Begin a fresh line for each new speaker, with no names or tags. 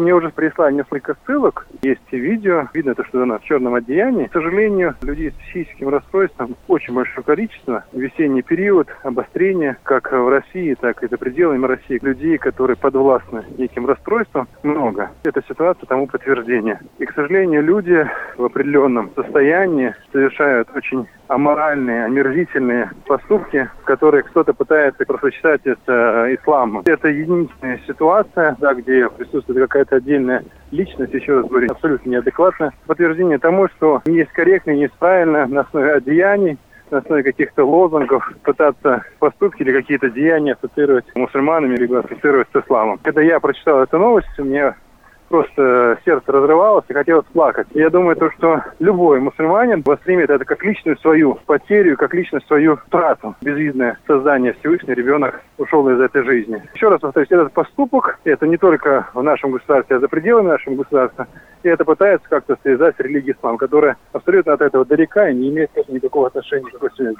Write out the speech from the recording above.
Мне уже прислали несколько ссылок, есть видео, видно то, что она в черном одеянии. К сожалению, людей с психическим расстройством очень большое количество. Весенний период, обострение, как в России, так и за пределами России. Людей, которые подвластны неким расстройствам, много. Эта ситуация тому подтверждение. И, к сожалению, люди в определенном состоянии совершают очень аморальные, омерзительные поступки, которые кто-то пытается просочетать с э, исламом. Это единственная ситуация, да, где присутствует какая-то отдельная личность, еще раз говорю, абсолютно неадекватная. Подтверждение тому, что не есть корректно, не есть правильно на основе одеяний, на основе каких-то лозунгов пытаться поступки или какие-то деяния ассоциировать с мусульманами, либо ассоциировать с исламом. Когда я прочитал эту новость, мне просто сердце разрывалось и хотелось плакать. я думаю, то, что любой мусульманин воспримет это как личную свою потерю, как личную свою трату. Безвидное создание Всевышний ребенок ушел из этой жизни. Еще раз повторюсь, этот поступок, это не только в нашем государстве, а за пределами нашего государства. И это пытается как-то связать с религией ислам, которая абсолютно от этого далека и не имеет никакого отношения к связи.